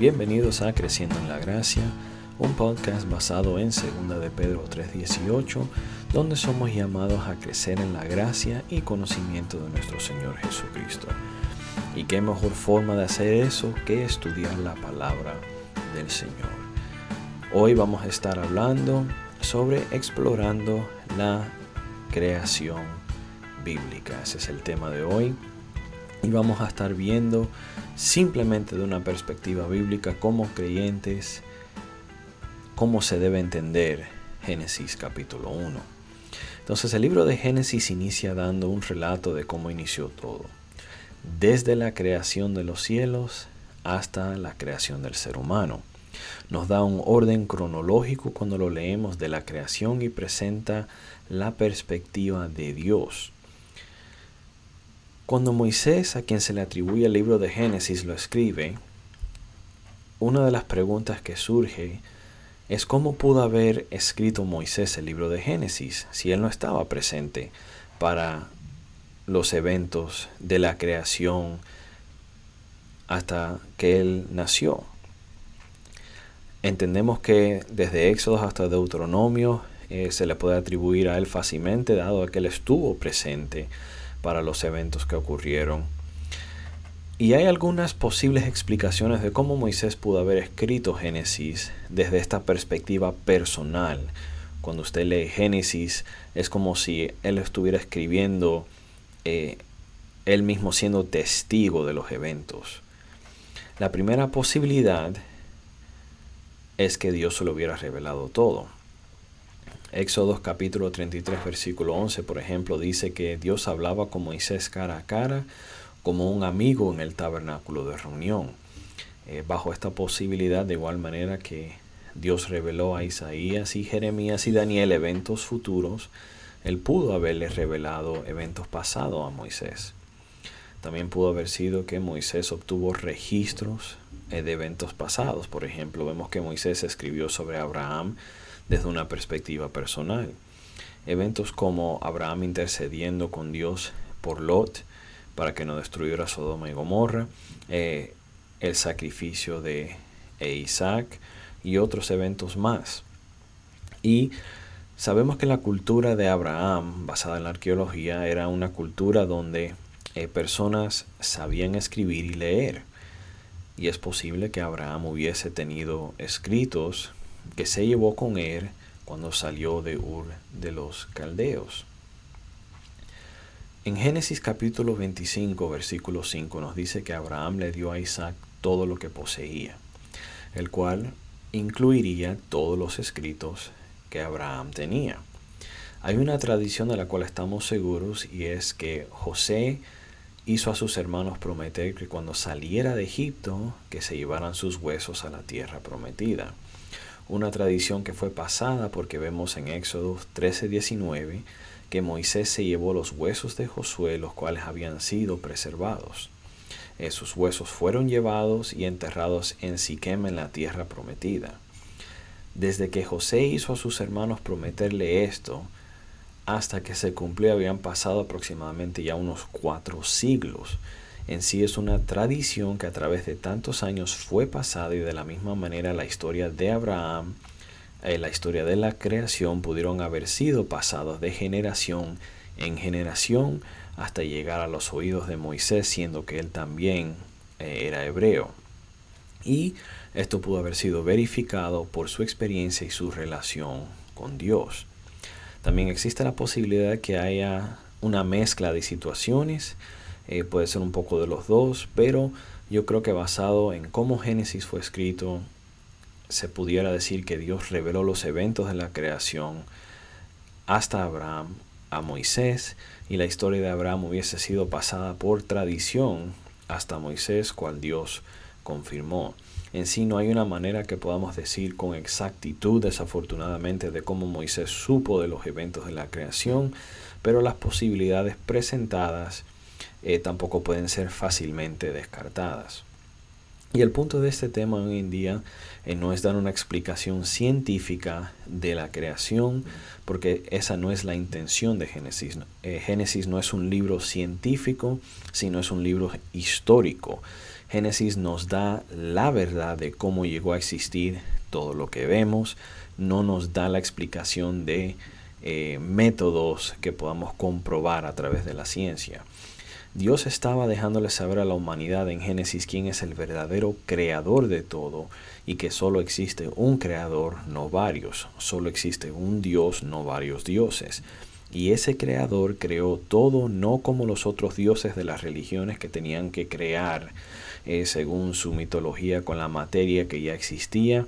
Bienvenidos a Creciendo en la Gracia, un podcast basado en 2 de Pedro 3:18, donde somos llamados a crecer en la gracia y conocimiento de nuestro Señor Jesucristo. Y qué mejor forma de hacer eso que estudiar la palabra del Señor. Hoy vamos a estar hablando sobre explorando la creación bíblica. Ese es el tema de hoy. Y vamos a estar viendo simplemente de una perspectiva bíblica como creyentes cómo se debe entender Génesis capítulo 1. Entonces el libro de Génesis inicia dando un relato de cómo inició todo, desde la creación de los cielos hasta la creación del ser humano. Nos da un orden cronológico cuando lo leemos de la creación y presenta la perspectiva de Dios. Cuando Moisés, a quien se le atribuye el libro de Génesis, lo escribe, una de las preguntas que surge es cómo pudo haber escrito Moisés el libro de Génesis si él no estaba presente para los eventos de la creación hasta que él nació. Entendemos que desde Éxodo hasta Deuteronomio eh, se le puede atribuir a él fácilmente, dado que él estuvo presente para los eventos que ocurrieron. Y hay algunas posibles explicaciones de cómo Moisés pudo haber escrito Génesis desde esta perspectiva personal. Cuando usted lee Génesis es como si él estuviera escribiendo eh, él mismo siendo testigo de los eventos. La primera posibilidad es que Dios se lo hubiera revelado todo. Éxodo capítulo 33 versículo 11, por ejemplo, dice que Dios hablaba con Moisés cara a cara como un amigo en el tabernáculo de reunión. Eh, bajo esta posibilidad, de igual manera que Dios reveló a Isaías y Jeremías y Daniel eventos futuros, él pudo haberle revelado eventos pasados a Moisés. También pudo haber sido que Moisés obtuvo registros eh, de eventos pasados. Por ejemplo, vemos que Moisés escribió sobre Abraham desde una perspectiva personal. Eventos como Abraham intercediendo con Dios por Lot para que no destruyera Sodoma y Gomorra, eh, el sacrificio de Isaac y otros eventos más. Y sabemos que la cultura de Abraham, basada en la arqueología, era una cultura donde eh, personas sabían escribir y leer. Y es posible que Abraham hubiese tenido escritos que se llevó con él cuando salió de Ur de los Caldeos. En Génesis capítulo 25, versículo 5 nos dice que Abraham le dio a Isaac todo lo que poseía, el cual incluiría todos los escritos que Abraham tenía. Hay una tradición de la cual estamos seguros y es que José hizo a sus hermanos prometer que cuando saliera de Egipto que se llevaran sus huesos a la tierra prometida una tradición que fue pasada porque vemos en Éxodo 13:19 que Moisés se llevó los huesos de Josué, los cuales habían sido preservados. Esos huesos fueron llevados y enterrados en Siquem en la tierra prometida. Desde que José hizo a sus hermanos prometerle esto, hasta que se cumplió habían pasado aproximadamente ya unos cuatro siglos en sí es una tradición que a través de tantos años fue pasada y de la misma manera la historia de Abraham, eh, la historia de la creación pudieron haber sido pasados de generación en generación hasta llegar a los oídos de Moisés, siendo que él también eh, era hebreo. Y esto pudo haber sido verificado por su experiencia y su relación con Dios. También existe la posibilidad de que haya una mezcla de situaciones eh, puede ser un poco de los dos, pero yo creo que basado en cómo Génesis fue escrito, se pudiera decir que Dios reveló los eventos de la creación hasta Abraham, a Moisés, y la historia de Abraham hubiese sido pasada por tradición hasta Moisés, cual Dios confirmó. En sí no hay una manera que podamos decir con exactitud, desafortunadamente, de cómo Moisés supo de los eventos de la creación, pero las posibilidades presentadas eh, tampoco pueden ser fácilmente descartadas. Y el punto de este tema hoy en día eh, no es dar una explicación científica de la creación, porque esa no es la intención de Génesis. Eh, Génesis no es un libro científico, sino es un libro histórico. Génesis nos da la verdad de cómo llegó a existir todo lo que vemos, no nos da la explicación de eh, métodos que podamos comprobar a través de la ciencia. Dios estaba dejándole saber a la humanidad en Génesis quién es el verdadero creador de todo y que solo existe un creador, no varios. Solo existe un Dios, no varios dioses. Y ese creador creó todo no como los otros dioses de las religiones que tenían que crear eh, según su mitología con la materia que ya existía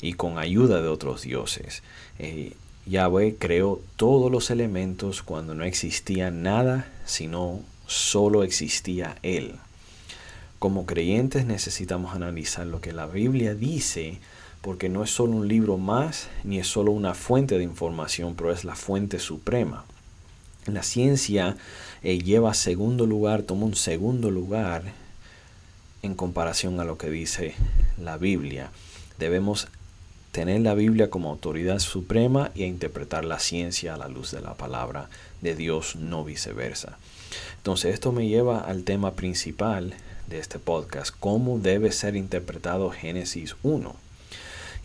y con ayuda de otros dioses. Eh, Yahweh creó todos los elementos cuando no existía nada sino solo existía Él. Como creyentes necesitamos analizar lo que la Biblia dice porque no es solo un libro más ni es solo una fuente de información, pero es la fuente suprema. La ciencia eh, lleva segundo lugar, toma un segundo lugar en comparación a lo que dice la Biblia. Debemos tener la Biblia como autoridad suprema y interpretar la ciencia a la luz de la palabra de Dios, no viceversa. Entonces esto me lleva al tema principal de este podcast, cómo debe ser interpretado Génesis 1.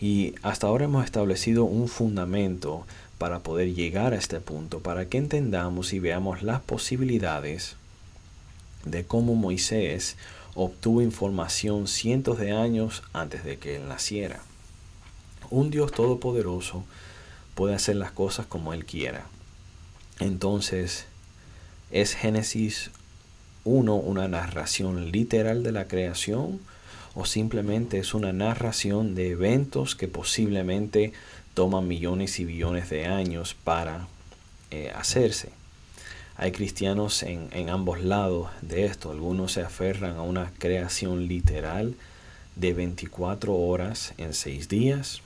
Y hasta ahora hemos establecido un fundamento para poder llegar a este punto, para que entendamos y veamos las posibilidades de cómo Moisés obtuvo información cientos de años antes de que él naciera. Un Dios todopoderoso puede hacer las cosas como él quiera. Entonces, ¿Es Génesis 1 una narración literal de la creación o simplemente es una narración de eventos que posiblemente toman millones y billones de años para eh, hacerse? Hay cristianos en, ambos lados de esto. Algunos se aferran a una creación literal de 24 horas en 6 días.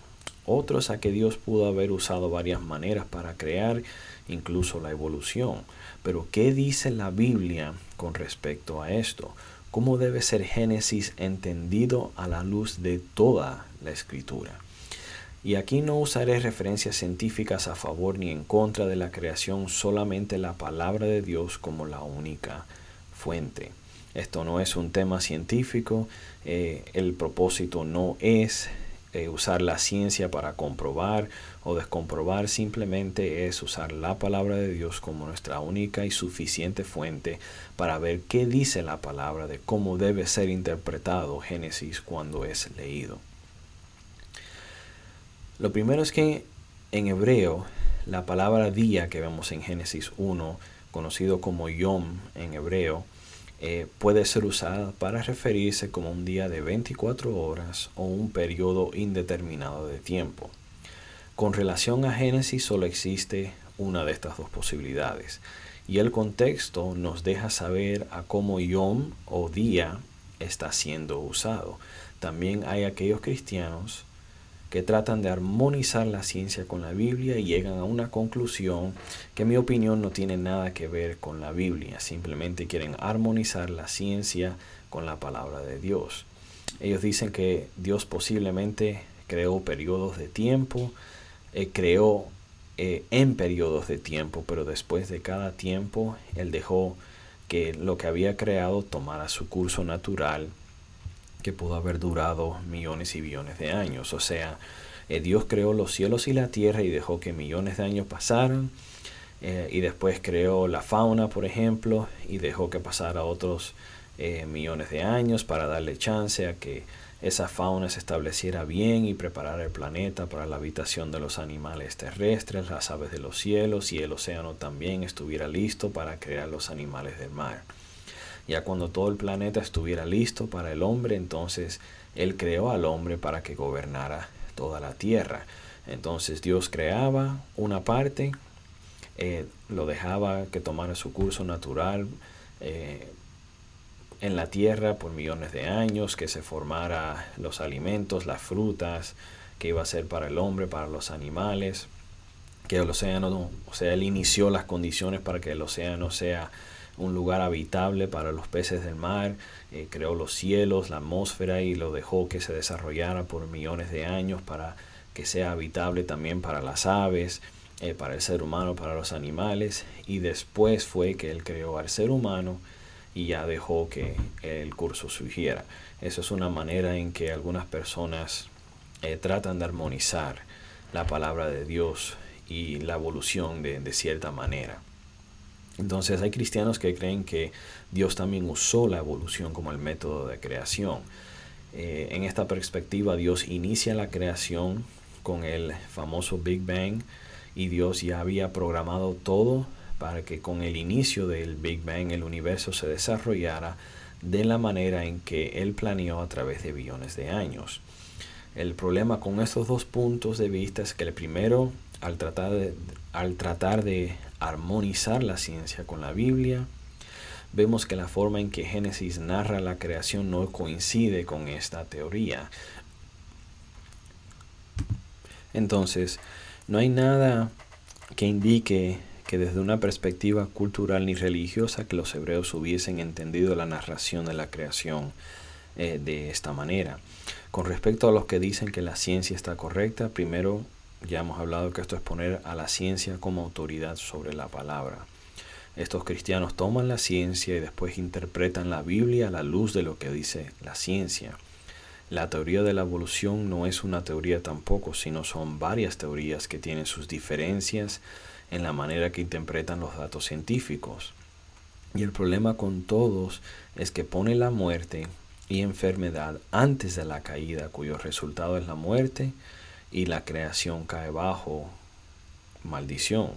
Otros a que Dios pudo haber usado varias maneras para crear, incluso la evolución. Pero ¿qué dice la Biblia con respecto a esto? ¿Cómo debe ser Génesis entendido a la luz de toda la escritura? Y aquí no usaré referencias científicas a favor ni en contra de la creación, solamente la palabra de Dios como la única fuente. Esto no es un tema científico, eh, el propósito no es eh, usar la ciencia para comprobar o descomprobar, simplemente es usar la palabra de Dios como nuestra única y suficiente fuente para ver qué dice la palabra de cómo debe ser interpretado Génesis cuando es leído. Lo primero es que en hebreo la palabra día que vemos en Génesis 1, conocido como yom en hebreo, eh, puede ser usada para referirse como un día de 24 horas o un periodo indeterminado de tiempo. Con relación a Génesis solo existe una de estas dos posibilidades y el contexto nos deja saber a cómo yom o día está siendo usado. También hay aquellos cristianos que tratan de armonizar la ciencia con la Biblia y llegan a una conclusión que en mi opinión no tiene nada que ver con la Biblia, simplemente quieren armonizar la ciencia con la palabra de Dios. Ellos dicen que Dios posiblemente creó periodos de tiempo, eh, creó eh, en periodos de tiempo, pero después de cada tiempo Él dejó que lo que había creado tomara su curso natural que pudo haber durado millones y billones de años. O sea, eh, Dios creó los cielos y la tierra y dejó que millones de años pasaran. Eh, y después creó la fauna, por ejemplo, y dejó que pasara otros eh, millones de años para darle chance a que esa fauna se estableciera bien y preparar el planeta para la habitación de los animales terrestres, las aves de los cielos y el océano también estuviera listo para crear los animales del mar. Ya cuando todo el planeta estuviera listo para el hombre, entonces Él creó al hombre para que gobernara toda la tierra. Entonces Dios creaba una parte, eh, lo dejaba que tomara su curso natural eh, en la tierra por millones de años, que se formara los alimentos, las frutas, que iba a ser para el hombre, para los animales, que el océano, o sea, él inició las condiciones para que el océano sea un lugar habitable para los peces del mar, eh, creó los cielos, la atmósfera y lo dejó que se desarrollara por millones de años para que sea habitable también para las aves, eh, para el ser humano, para los animales, y después fue que él creó al ser humano y ya dejó que el curso surgiera. Esa es una manera en que algunas personas eh, tratan de armonizar la palabra de Dios y la evolución de, de cierta manera. Entonces hay cristianos que creen que Dios también usó la evolución como el método de creación. Eh, en esta perspectiva Dios inicia la creación con el famoso Big Bang y Dios ya había programado todo para que con el inicio del Big Bang el universo se desarrollara de la manera en que él planeó a través de billones de años. El problema con estos dos puntos de vista es que el primero, al tratar de, al tratar de armonizar la ciencia con la Biblia, vemos que la forma en que Génesis narra la creación no coincide con esta teoría. Entonces, no hay nada que indique que desde una perspectiva cultural ni religiosa que los hebreos hubiesen entendido la narración de la creación eh, de esta manera. Con respecto a los que dicen que la ciencia está correcta, primero ya hemos hablado que esto es poner a la ciencia como autoridad sobre la palabra. Estos cristianos toman la ciencia y después interpretan la Biblia a la luz de lo que dice la ciencia. La teoría de la evolución no es una teoría tampoco, sino son varias teorías que tienen sus diferencias en la manera que interpretan los datos científicos. Y el problema con todos es que pone la muerte y enfermedad antes de la caída, cuyo resultado es la muerte y la creación cae bajo maldición.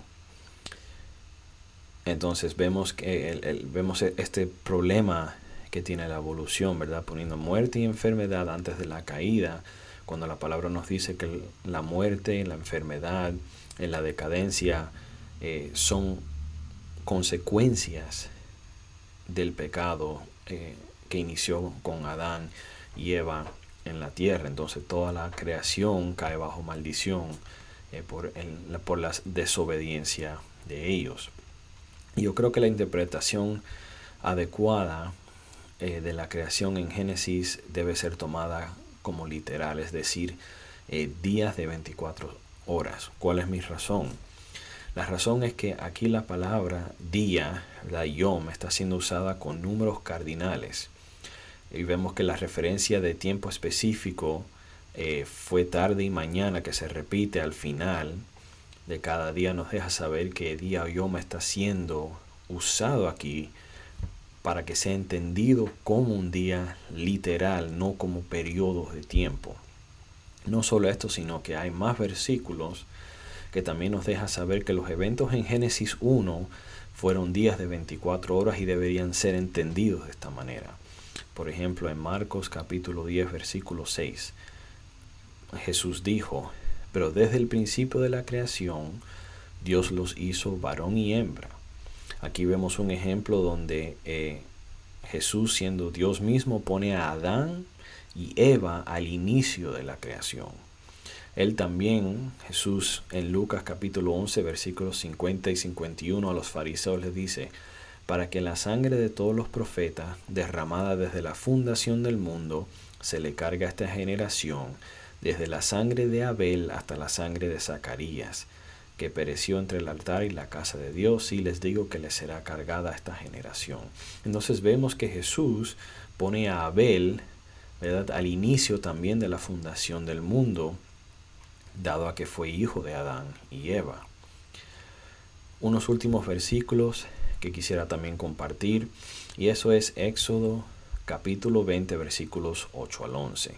Entonces vemos que vemos este problema que tiene la evolución, ¿verdad? Poniendo muerte y enfermedad antes de la caída, cuando la palabra nos dice que la muerte, la enfermedad, en la decadencia eh, son consecuencias del pecado eh, que inició con Adán y Eva en la tierra. Entonces toda la creación cae bajo maldición eh, por, por la desobediencia de ellos. Yo creo que la interpretación adecuada de la creación en Génesis debe ser tomada como literal, es decir, días de 24 horas. ¿Cuál es mi razón? La razón es que aquí la palabra día, la yom, está siendo usada con números cardinales. Y vemos que la referencia de tiempo específico eh, fue tarde y mañana que se repite al final de cada día nos deja saber que día o yom está siendo usado aquí para que sea entendido como un día literal, no como periodos de tiempo. No solo esto, sino que hay más versículos que también nos deja saber que los eventos en Génesis 1 fueron días de 24 horas y deberían ser entendidos de esta manera. Por ejemplo, en Marcos capítulo 10, versículo 6, Jesús dijo, pero desde el principio de la creación, Dios los hizo varón y hembra. Aquí vemos un ejemplo donde eh, Jesús, siendo Dios mismo, pone a Adán y Eva al inicio de la creación. Él también, Jesús, en Lucas capítulo 11, versículos 50 y 51 a los fariseos les dice, para que la sangre de todos los profetas, derramada desde la fundación del mundo, se le cargue a esta generación, desde la sangre de Abel hasta la sangre de Zacarías, que pereció entre el altar y la casa de Dios, y les digo que le será cargada a esta generación. Entonces vemos que Jesús pone a Abel, ¿verdad? al inicio también de la fundación del mundo, dado a que fue hijo de Adán y Eva. Unos últimos versículos que quisiera también compartir, y eso es Éxodo capítulo 20 versículos 8 al 11.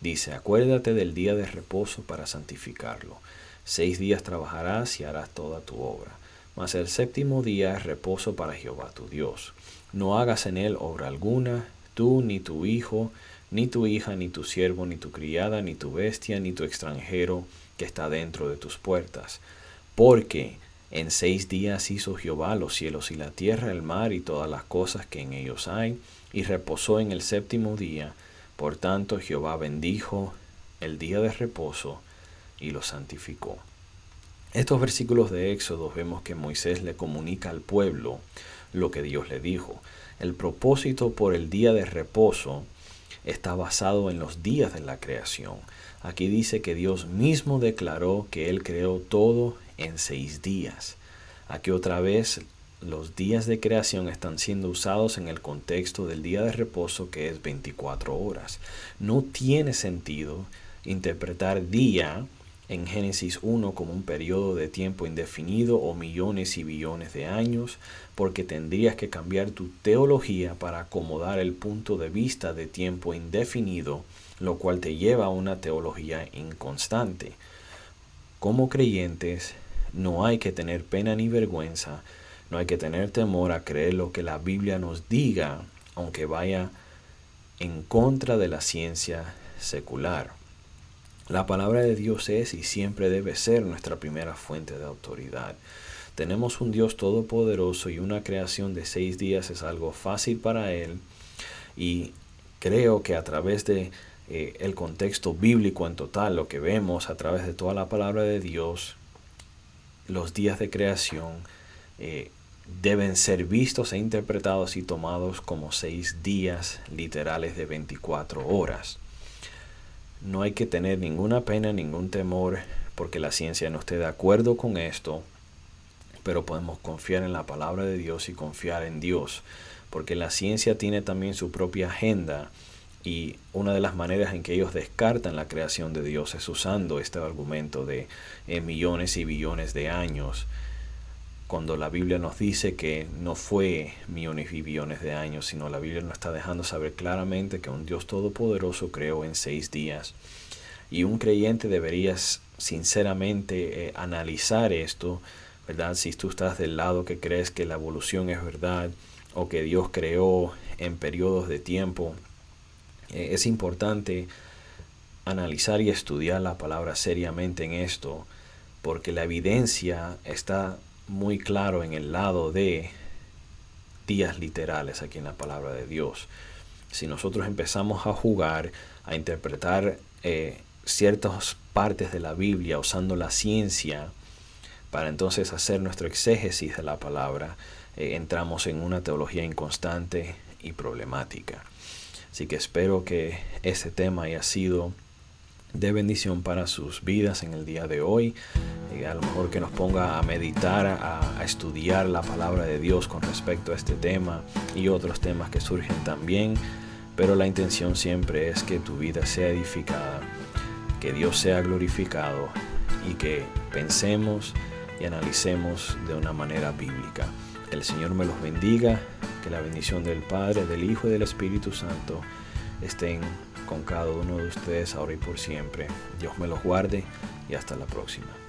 Dice, acuérdate del día de reposo para santificarlo. Seis días trabajarás y harás toda tu obra. Mas el séptimo día es reposo para Jehová tu Dios. No hagas en él obra alguna, tú ni tu hijo, ni tu hija, ni tu siervo, ni tu criada, ni tu bestia, ni tu extranjero que está dentro de tus puertas. Porque en seis días hizo Jehová los cielos y la tierra, el mar y todas las cosas que en ellos hay, y reposó en el séptimo día. Por tanto Jehová bendijo el día de reposo y lo santificó. Estos versículos de Éxodo vemos que Moisés le comunica al pueblo lo que Dios le dijo. El propósito por el día de reposo está basado en los días de la creación. Aquí dice que Dios mismo declaró que Él creó todo en seis días. Aquí otra vez los días de creación están siendo usados en el contexto del día de reposo que es 24 horas. No tiene sentido interpretar día en Génesis 1 como un periodo de tiempo indefinido o millones y billones de años, porque tendrías que cambiar tu teología para acomodar el punto de vista de tiempo indefinido, lo cual te lleva a una teología inconstante. Como creyentes, no hay que tener pena ni vergüenza, no hay que tener temor a creer lo que la Biblia nos diga, aunque vaya en contra de la ciencia secular. La palabra de Dios es y siempre debe ser nuestra primera fuente de autoridad. Tenemos un Dios todopoderoso y una creación de seis días es algo fácil para Él y creo que a través de eh, el contexto bíblico en total, lo que vemos a través de toda la palabra de Dios, los días de creación eh, deben ser vistos e interpretados y tomados como seis días literales de 24 horas. No hay que tener ninguna pena, ningún temor, porque la ciencia no esté de acuerdo con esto, pero podemos confiar en la palabra de Dios y confiar en Dios, porque la ciencia tiene también su propia agenda y una de las maneras en que ellos descartan la creación de Dios es usando este argumento de eh, millones y billones de años cuando la Biblia nos dice que no fue millones y billones de años, sino la Biblia nos está dejando saber claramente que un Dios todopoderoso creó en seis días. Y un creyente debería sinceramente eh, analizar esto, ¿verdad? Si tú estás del lado que crees que la evolución es verdad o que Dios creó en periodos de tiempo, es importante analizar y estudiar la palabra seriamente en esto, porque la evidencia está muy claro en el lado de días literales aquí en la palabra de Dios. Si nosotros empezamos a jugar, a interpretar eh, ciertas partes de la Biblia usando la ciencia para entonces hacer nuestro exégesis de la palabra, eh, entramos en una teología inconstante y problemática. Así que espero que este tema haya sido de bendición para sus vidas en el día de hoy. Eh, a lo mejor que nos ponga a meditar, a, a, estudiar la palabra de Dios con respecto a este tema y otros temas que surgen también. Pero la intención siempre es que tu vida sea edificada, que Dios sea glorificado y que pensemos y analicemos de una manera bíblica. Que el Señor me los bendiga, que la bendición del Padre, del Hijo y del Espíritu Santo estén con cada uno de ustedes ahora y por siempre. Dios me los guarde y hasta la próxima.